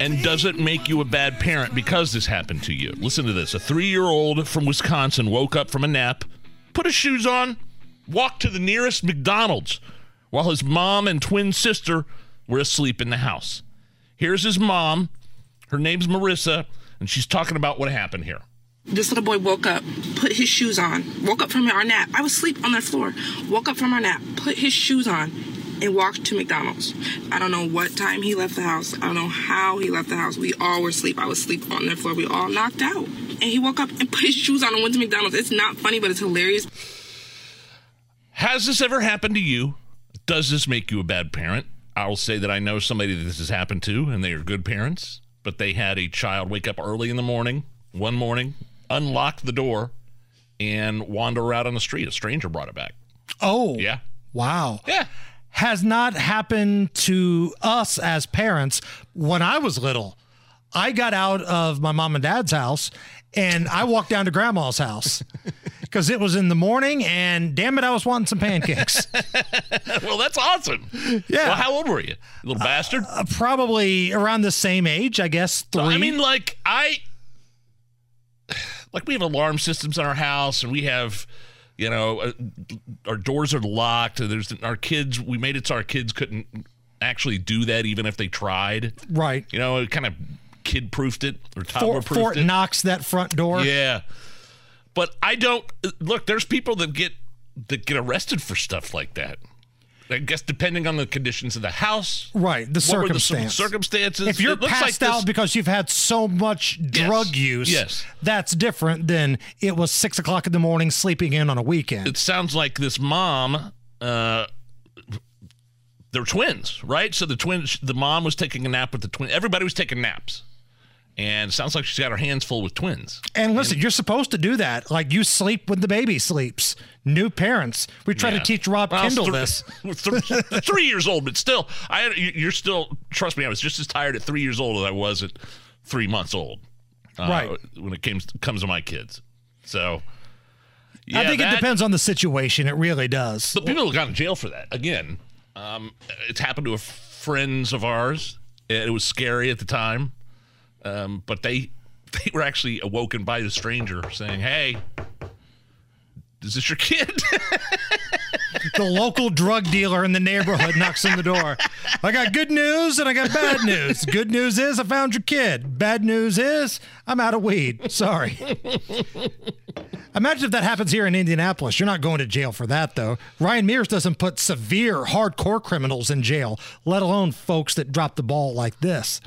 And doesn't make you a bad parent because this happened to you? Listen to this. A three year old from Wisconsin woke up from a nap, put his shoes on, walked to the nearest McDonald's while his mom and twin sister were asleep in the house. Here's his mom. Her name's Marissa, and she's talking about what happened here. This little boy woke up, put his shoes on, woke up from our nap. I was asleep on the floor. Woke up from our nap, put his shoes on, and walked to McDonald's. I don't know what time he left the house. I don't know how he left the house. We all were asleep. I was asleep on the floor. We all knocked out. And he woke up and put his shoes on and went to McDonald's. It's not funny, but it's hilarious. Has this ever happened to you? Does this make you a bad parent? I'll say that I know somebody that this has happened to, and they are good parents, but they had a child wake up early in the morning, one morning, unlock the door, and wander out on the street. A stranger brought it back. Oh, Yeah. wow. Yeah. Has not happened to us as parents when I was little. I got out of my mom and dad's house and I walked down to grandma's house because it was in the morning and damn it, I was wanting some pancakes. Well, that's awesome. Yeah. Well, how old were you? Little bastard? Uh, Probably around the same age, I guess. Three. I mean, like I, like we have alarm systems in our house, and we have, you know, uh, our doors are locked. There's our kids. We made it so our kids couldn't actually do that, even if they tried. right. You know, it kind of kid proofed it or toddler Fort, proofed Fort it. Knox that front door. Yeah, but I don't look. There's people that get that get arrested for stuff like that. I guess depending on the conditions of the house, Right, the the circumstances. If you're It looks like passed out this- because you've had so much drug use, Yes. that's different than it was six o'clock in the morning sleeping in on a weekend. it sounds like this mom uh they're twins right so the twins the mom was taking a nap with the twin everybody was taking naps and it sounds like she's got her hands full with twins And listen, you're supposed to do that. Like you sleep when the baby sleeps. New parents. We try Yeah. to teach Rob Well, Kendall this. th- three years old but still i you- you're still trust me i was just as tired at three years old as i was at three months old uh, Right. when it comes comes to my kids so I yeah, think it depends on the situation. It really does. But people have gone to jail for that. Again, um, it's happened to a friends of ours. It was scary at the time, um, but they they were actually awoken by the stranger saying, "Hey, is this your kid?" the local drug dealer in the neighborhood knocks on the door. I got good news and I got bad news. Good news is I found your kid. Bad news is I'm out of weed. Sorry. Imagine if that happens here in Indianapolis. You're not going to jail for that, though. Ryan Mears doesn't put severe, hardcore criminals in jail, let alone folks that drop the ball like this.